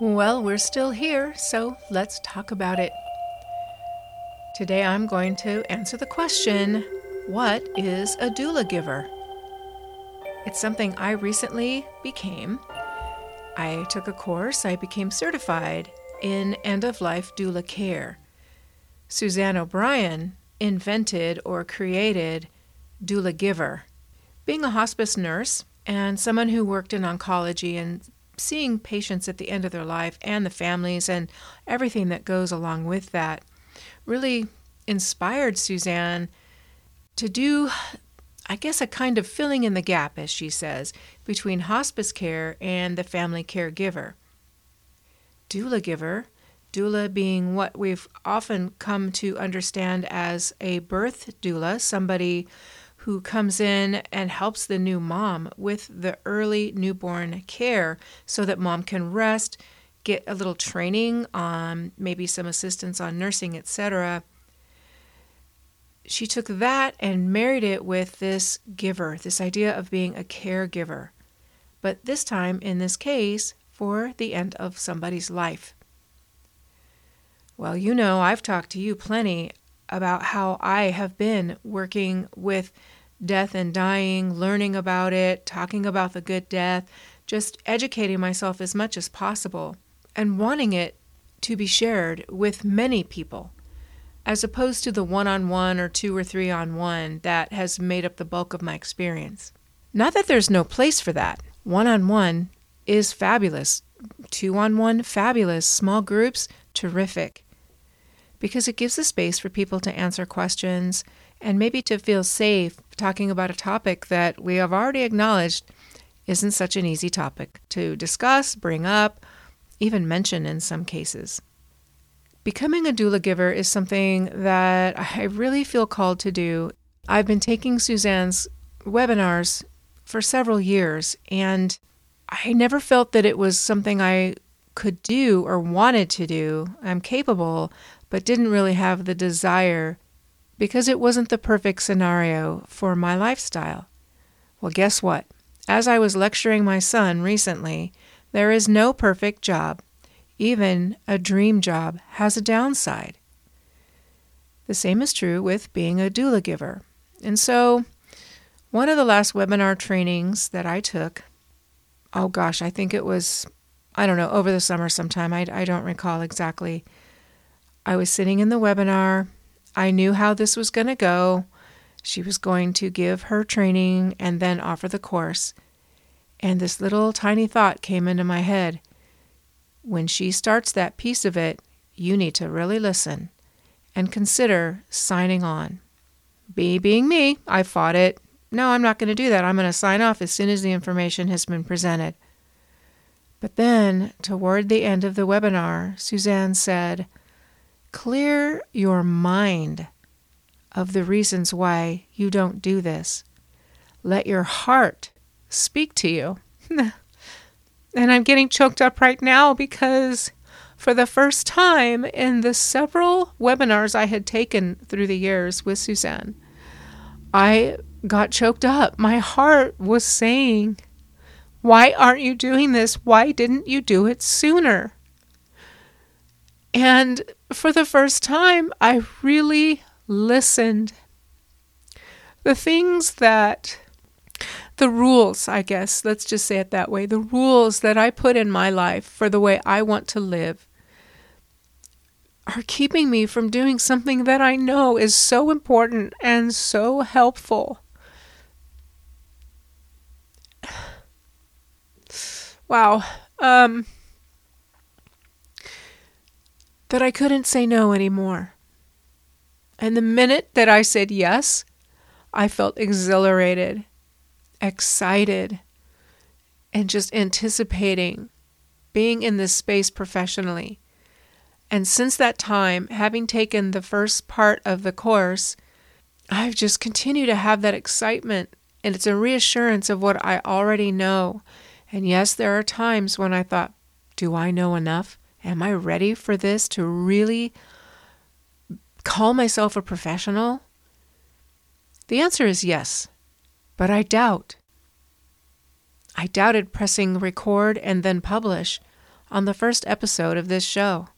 Well, we're still here, so let's talk about it. Today I'm going to answer the question What is a doula giver? It's something I recently became. I took a course, I became certified in end of life doula care. Suzanne O'Brien invented or created doula giver. Being a hospice nurse and someone who worked in oncology and seeing patients at the end of their life and the families and everything that goes along with that really inspired Suzanne to do, I guess, a kind of filling in the gap, as she says, between hospice care and the family caregiver. Doula giver, doula being what we've often come to understand as a birth doula, somebody who comes in and helps the new mom with the early newborn care so that mom can rest, get a little training on maybe some assistance on nursing, etc. She took that and married it with this giver, this idea of being a caregiver. But this time, in this case, for the end of somebody's life. Well, you know, I've talked to you plenty about how I have been working with death and dying, learning about it, talking about the good death, just educating myself as much as possible, and wanting it to be shared with many people, as opposed to the one on one or two or three on one that has made up the bulk of my experience. Not that there's no place for that. One on one is fabulous. Two on one, fabulous. Small groups, terrific. Because it gives a space for people to answer questions and maybe to feel safe talking about a topic that we have already acknowledged isn't such an easy topic to discuss, bring up, even mention in some cases. Becoming a doula giver is something that I really feel called to do. I've been taking Suzanne's webinars for several years, and I never felt that it was something I could do or wanted to do. I'm capable, but didn't really have the desire because it wasn't the perfect scenario for my lifestyle. Well, guess what? As I was lecturing my son recently, there is no perfect job. Even a dream job has a downside. The same is true with being a doula giver. And so, one of the last webinar trainings that I took, oh gosh, I think it was, I don't know, over the summer sometime, I, I don't recall exactly. I was sitting in the webinar I knew how this was going to go. She was going to give her training and then offer the course. And this little tiny thought came into my head. When she starts that piece of it, you need to really listen and consider signing on. Me being me, I fought it. No, I'm not going to do that. I'm going to sign off as soon as the information has been presented. But then, toward the end of the webinar, Suzanne said, Clear your mind of the reasons why you don't do this. Let your heart speak to you. and I'm getting choked up right now because for the first time in the several webinars I had taken through the years with Suzanne, I got choked up. My heart was saying, Why aren't you doing this? Why didn't you do it sooner? And for the first time, I really listened. The things that, the rules, I guess, let's just say it that way, the rules that I put in my life for the way I want to live are keeping me from doing something that I know is so important and so helpful. Wow. Um, that I couldn't say no anymore. And the minute that I said yes, I felt exhilarated, excited, and just anticipating being in this space professionally. And since that time, having taken the first part of the course, I've just continued to have that excitement. And it's a reassurance of what I already know. And yes, there are times when I thought, do I know enough? Am I ready for this to really call myself a professional? The answer is yes, but I doubt. I doubted pressing record and then publish on the first episode of this show.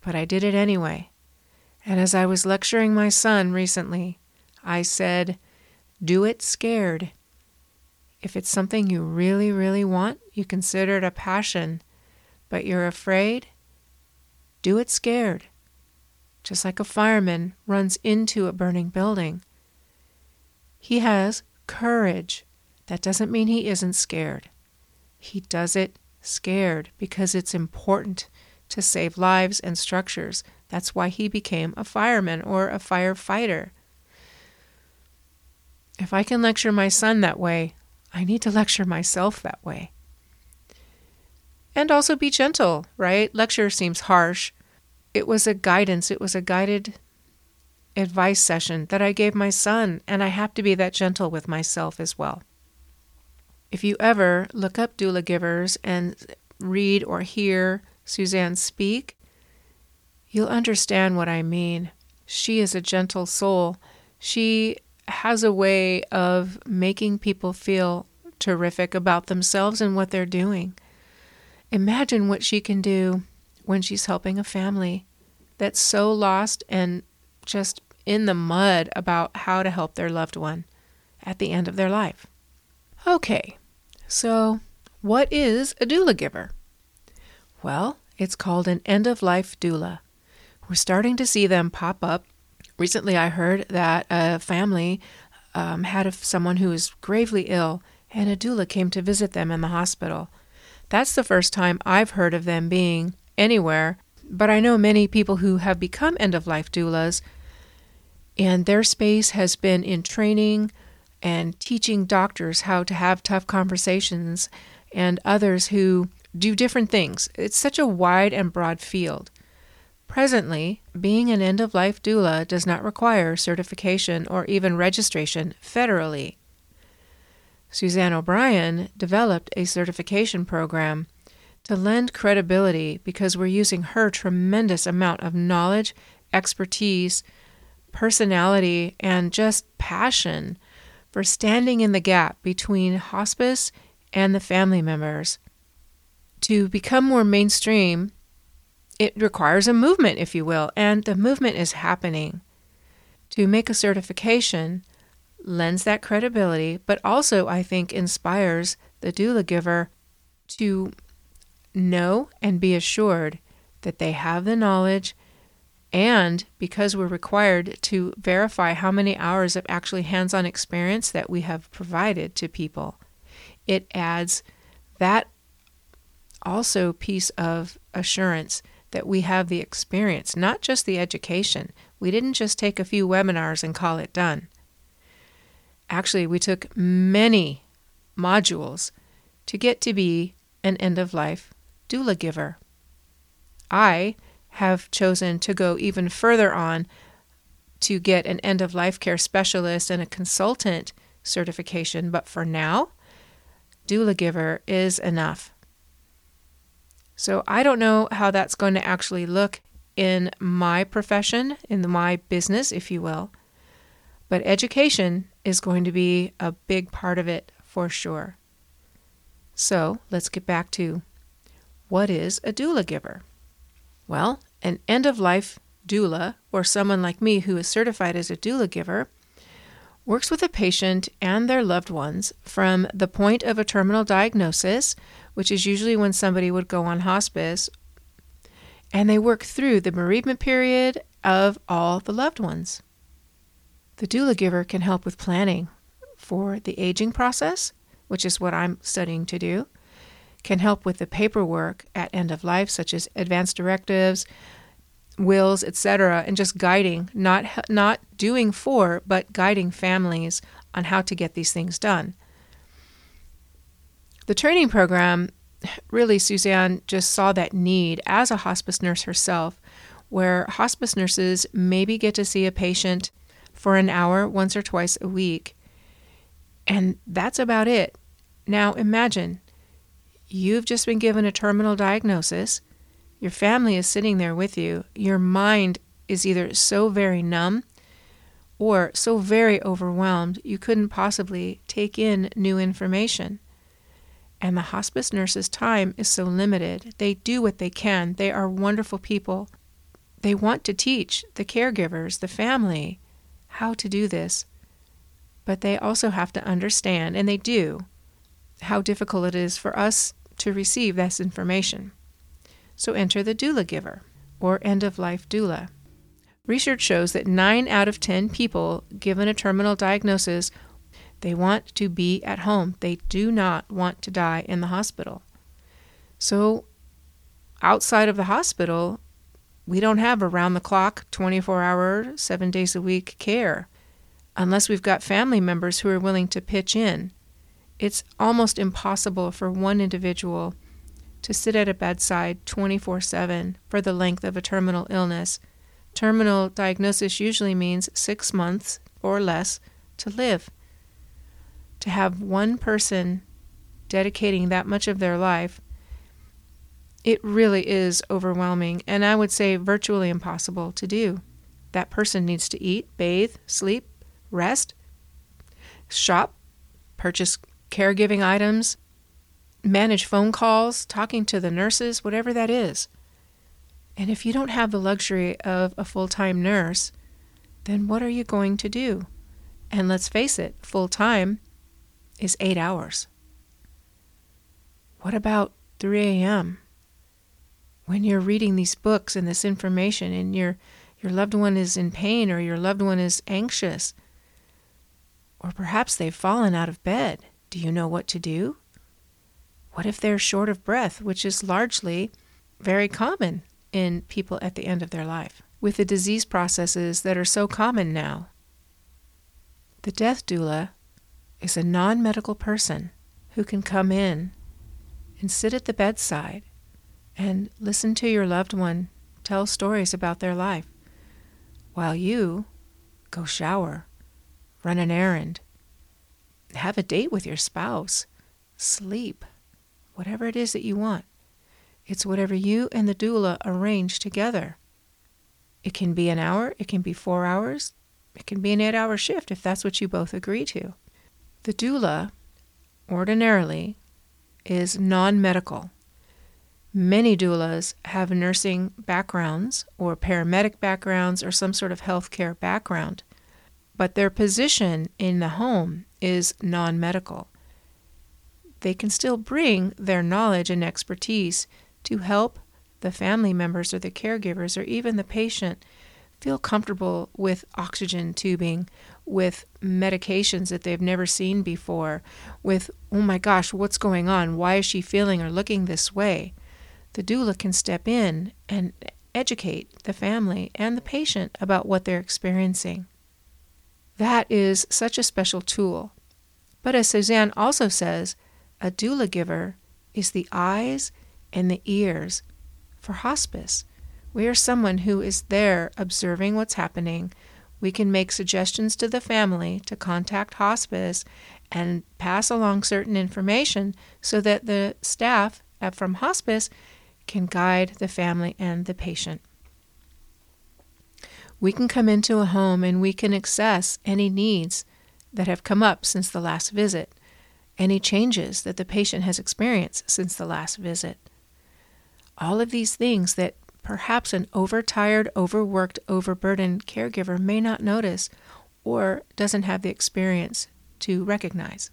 But I did it anyway. And as I was lecturing my son recently, I said, Do it scared. If it's something you really, really want, you consider it a passion, but you're afraid, do it scared. Just like a fireman runs into a burning building. He has courage. That doesn't mean he isn't scared. He does it scared because it's important to save lives and structures. That's why he became a fireman or a firefighter. If I can lecture my son that way, I need to lecture myself that way. And also be gentle, right? Lecture seems harsh. It was a guidance, it was a guided advice session that I gave my son, and I have to be that gentle with myself as well. If you ever look up doula givers and read or hear Suzanne speak, you'll understand what I mean. She is a gentle soul. She has a way of making people feel terrific about themselves and what they're doing. Imagine what she can do when she's helping a family that's so lost and just in the mud about how to help their loved one at the end of their life. Okay, so what is a doula giver? Well, it's called an end of life doula. We're starting to see them pop up. Recently, I heard that a family um, had a, someone who was gravely ill, and a doula came to visit them in the hospital. That's the first time I've heard of them being anywhere, but I know many people who have become end of life doulas, and their space has been in training and teaching doctors how to have tough conversations and others who do different things. It's such a wide and broad field. Presently, being an end of life doula does not require certification or even registration federally. Suzanne O'Brien developed a certification program to lend credibility because we're using her tremendous amount of knowledge, expertise, personality, and just passion for standing in the gap between hospice and the family members. To become more mainstream, it requires a movement, if you will, and the movement is happening. To make a certification lends that credibility, but also, I think, inspires the doula giver to know and be assured that they have the knowledge and because we're required to verify how many hours of actually hands on experience that we have provided to people, it adds that also piece of assurance that we have the experience, not just the education. We didn't just take a few webinars and call it done. Actually, we took many modules to get to be an end of life doula giver. I have chosen to go even further on to get an end of life care specialist and a consultant certification, but for now, doula giver is enough. So I don't know how that's going to actually look in my profession, in my business, if you will. But education is going to be a big part of it for sure. So let's get back to what is a doula giver? Well, an end of life doula, or someone like me who is certified as a doula giver, works with a patient and their loved ones from the point of a terminal diagnosis, which is usually when somebody would go on hospice, and they work through the bereavement period of all the loved ones. The doula giver can help with planning for the aging process, which is what I'm studying to do, can help with the paperwork at end of life, such as advance directives, wills, etc., and just guiding, not not doing for, but guiding families on how to get these things done. The training program, really, Suzanne just saw that need as a hospice nurse herself, where hospice nurses maybe get to see a patient for an hour once or twice a week, and that's about it. Now imagine you've just been given a terminal diagnosis your family is sitting there with you. Your mind is either so very numb or so very overwhelmed you couldn't possibly take in new information. And the hospice nurse's time is so limited. They do what they can. They are wonderful people. They want to teach the caregivers, the family, how to do this. But they also have to understand, and they do, how difficult it is for us to receive this information. So enter the doula giver, or end of life doula. Research shows that 9 out of 10 people given a terminal diagnosis they want to be at home. They do not want to die in the hospital. So outside of the hospital, we don't have around the clock 24 hour, 7 days a week care unless we've got family members who are willing to pitch in. It's almost impossible for one individual to sit at a bedside 24 7 for the length of a terminal illness. Terminal diagnosis usually means six months or less to live. To have one person dedicating that much of their life, it really is overwhelming, and I would say virtually impossible to do. That person needs to eat, bathe, sleep, rest, shop, purchase caregiving items, manage phone calls, talking to the nurses, whatever that is. And if you don't have the luxury of a full time nurse, then what are you going to do? And let's face it, full time is eight hours. What about 3 a.m.? When you're reading these books and this information and your, your loved one is in pain or your loved one is anxious, or perhaps they've fallen out of bed do you know what to do? What if they're short of breath, which is largely very common in people at the end of their life, with the disease processes that are so common now? The death doula is a non medical person who can come in and sit at the bedside and listen to your loved one tell stories about their life while you go shower, run an errand, have a date with your spouse, sleep, whatever it is that you want. It's whatever you and the doula arrange together. It can be an hour, it can be four hours, it can be an eight hour shift if that's what you both agree to. The doula, ordinarily, is non medical. Many doulas have nursing backgrounds or paramedic backgrounds or some sort of healthcare background, but their position in the home is non medical. They can still bring their knowledge and expertise to help the family members or the caregivers or even the patient feel comfortable with oxygen tubing, with medications that they've never seen before, with, oh my gosh, what's going on? Why is she feeling or looking this way? The doula can step in and educate the family and the patient about what they're experiencing. That is such a special tool. But as Suzanne also says, a doula giver is the eyes and the ears for hospice. We are someone who is there observing what's happening. We can make suggestions to the family to contact hospice and pass along certain information so that the staff from hospice can guide the family and the patient. We can come into a home and we can assess any needs that have come up since the last visit, any changes that the patient has experienced since the last visit. All of these things that perhaps an overtired, overworked, overburdened caregiver may not notice or doesn't have the experience to recognize.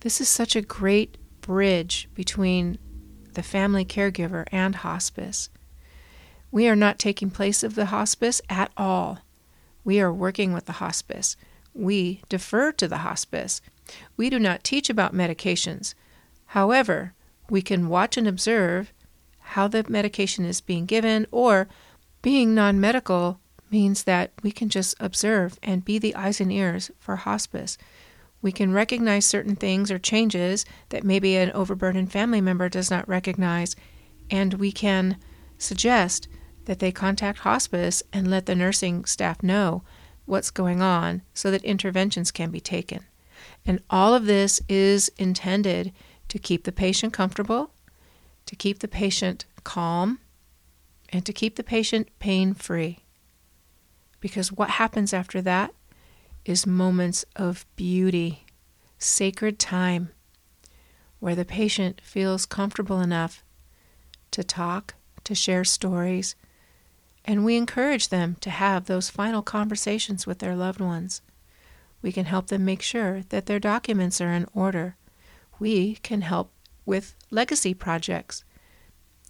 This is such a great bridge between the family caregiver and hospice. We are not taking place of the hospice at all. We are working with the hospice. We defer to the hospice. We do not teach about medications. However, we can watch and observe how the medication is being given, or being non medical means that we can just observe and be the eyes and ears for hospice. We can recognize certain things or changes that maybe an overburdened family member does not recognize, and we can suggest that they contact hospice and let the nursing staff know what's going on so that interventions can be taken. And all of this is intended to keep the patient comfortable, to keep the patient calm, and to keep the patient pain free. Because what happens after that is moments of beauty, sacred time. where the patient feels comfortable enough to talk, to share stories, and we encourage them to have those final conversations with their loved ones. We can help them make sure that their documents are in order. We can help with legacy projects.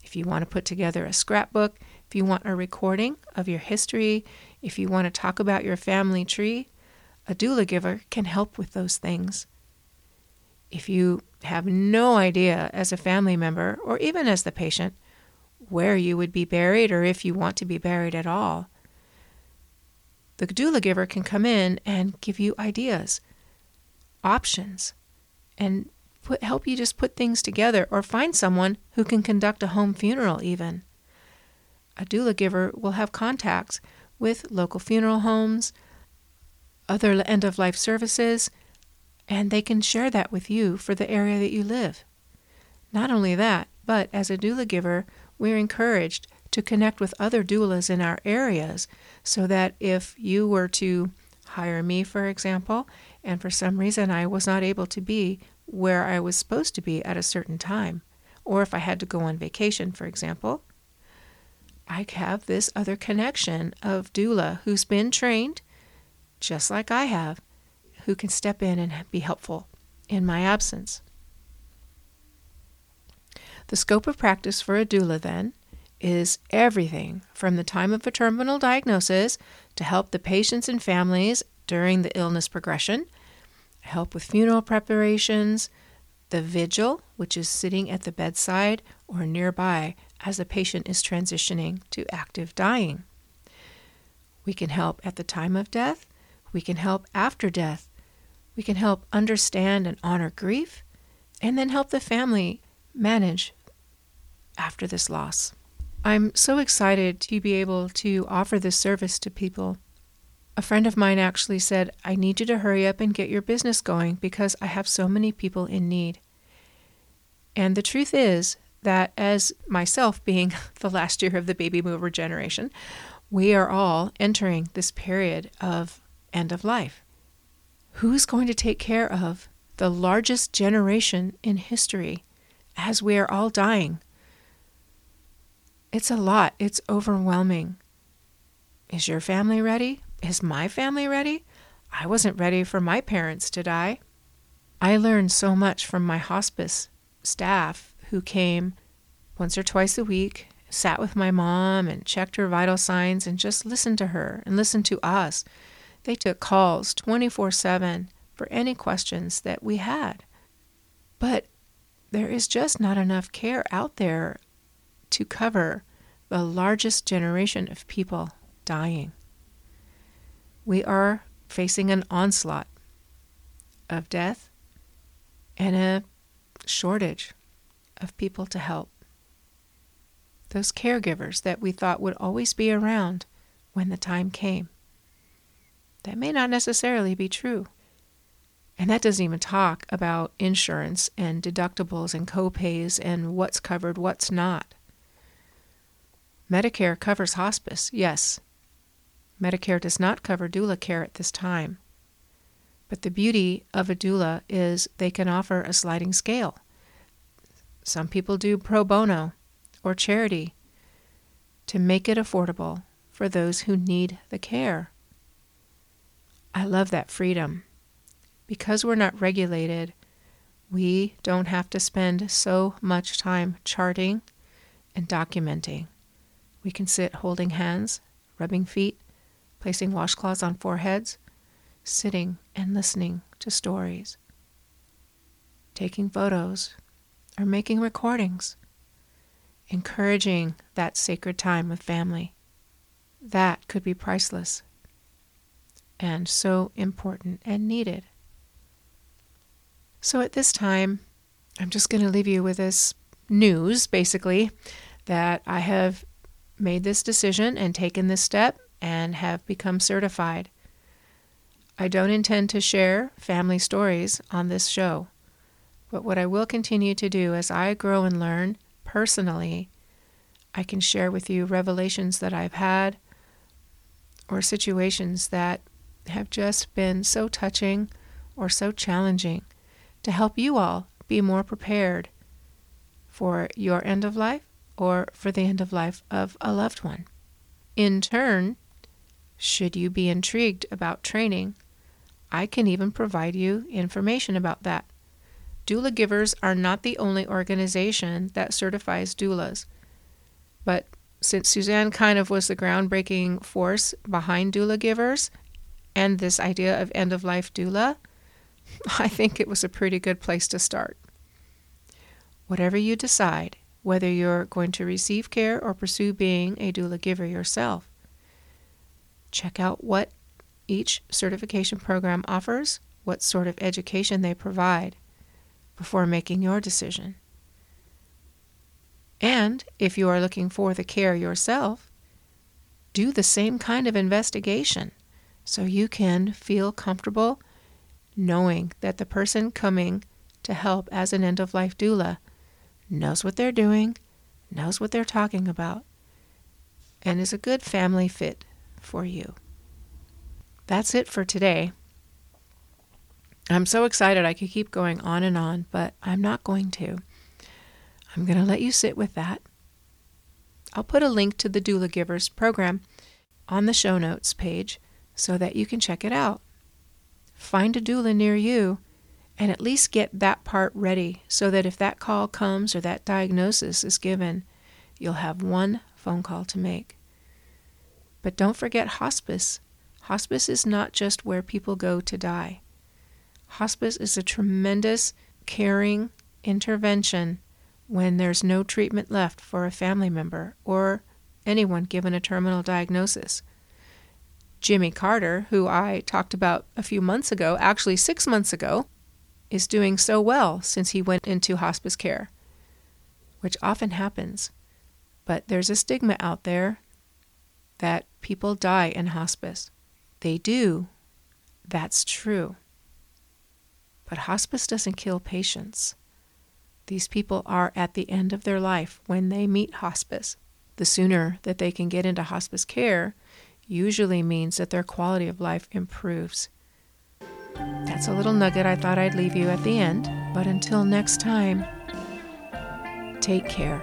If you want to put together a scrapbook, if you want a recording of your history, if you want to talk about your family tree, a doula giver can help with those things. If you have no idea as a family member or even as the patient where you would be buried or if you want to be buried at all, the doula giver can come in and give you ideas, options, and put, help you just put things together or find someone who can conduct a home funeral, even. A doula giver will have contacts with local funeral homes, other end of life services, and they can share that with you for the area that you live. Not only that, but as a doula giver, we're encouraged to connect with other doulas in our areas so that if you were to hire me, for example, and for some reason I was not able to be where I was supposed to be at a certain time, or if I had to go on vacation, for example, I have this other connection of doula who's been trained, just like I have, who can step in and be helpful in my absence. The scope of practice for a doula, then, is everything from the time of a terminal diagnosis to help the patients and families during the illness progression, help with funeral preparations, the vigil, which is sitting at the bedside or nearby as the patient is transitioning to active dying. We can help at the time of death, we can help after death, we can help understand and honor grief, and then help the family manage after this loss. I'm so excited to be able to offer this service to people. A friend of mine actually said, I need you to hurry up and get your business going because I have so many people in need. And the truth is that, as myself being the last year of the baby boomer generation, we are all entering this period of end of life. Who's going to take care of the largest generation in history as we are all dying? It's a lot. It's overwhelming. Is your family ready? Is my family ready? I wasn't ready for my parents to die. I learned so much from my hospice staff who came once or twice a week, sat with my mom and checked her vital signs and just listened to her and listened to us. They took calls 24 7 for any questions that we had. But there is just not enough care out there to cover the largest generation of people dying. We are facing an onslaught of death and a shortage of people to help. Those caregivers that we thought would always be around when the time came. That may not necessarily be true. And that doesn't even talk about insurance and deductibles and copays and what's covered, what's not. Medicare covers hospice, yes. Medicare does not cover doula care at this time. But the beauty of a doula is they can offer a sliding scale. Some people do pro bono or charity to make it affordable for those who need the care. I love that freedom. Because we're not regulated, we don't have to spend so much time charting and documenting. We can sit holding hands, rubbing feet, placing washcloths on foreheads, sitting and listening to stories, taking photos, or making recordings, encouraging that sacred time with family. That could be priceless and so important and needed. So at this time, I'm just going to leave you with this news basically that I have made this decision and taken this step and have become certified. I don't intend to share family stories on this show, but what I will continue to do as I grow and learn personally, I can share with you revelations that I've had or situations that have just been so touching or so challenging to help you all be more prepared for your end of life or for the end of life of a loved one. In turn, should you be intrigued about training, I can even provide you information about that. Doula Givers are not the only organization that certifies doulas, but since Suzanne kind of was the groundbreaking force behind Doula Givers and this idea of end of life doula, I think it was a pretty good place to start. Whatever you decide, whether you're going to receive care or pursue being a doula giver yourself, check out what each certification program offers, what sort of education they provide before making your decision. And if you are looking for the care yourself, do the same kind of investigation so you can feel comfortable knowing that the person coming to help as an end of life doula knows what they're doing, knows what they're talking about, and is a good family fit for you. That's it for today. I'm so excited I could keep going on and on, but I'm not going to. I'm going to let you sit with that. I'll put a link to the Doula Givers program on the show notes page so that you can check it out. Find a doula near you and at least get that part ready so that if that call comes or that diagnosis is given, you'll have one phone call to make. But don't forget hospice. Hospice is not just where people go to die. Hospice is a tremendous caring intervention when there's no treatment left for a family member or anyone given a terminal diagnosis. Jimmy Carter, who I talked about a few months ago, actually six months ago, is doing so well since he went into hospice care, which often happens. But there's a stigma out there that people die in hospice. They do. That's true. But hospice doesn't kill patients. These people are at the end of their life when they meet hospice. The sooner that they can get into hospice care usually means that their quality of life improves. That's a little nugget I thought I'd leave you at the end, but until next time, take care.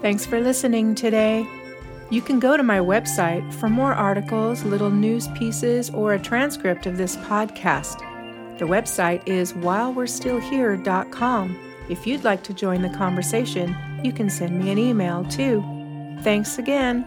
Thanks for listening today. You can go to my website for more articles, little news pieces, or a transcript of this podcast. The website is whilewe'restillhere.com. If you'd like to join the conversation, you can send me an email too. Thanks again,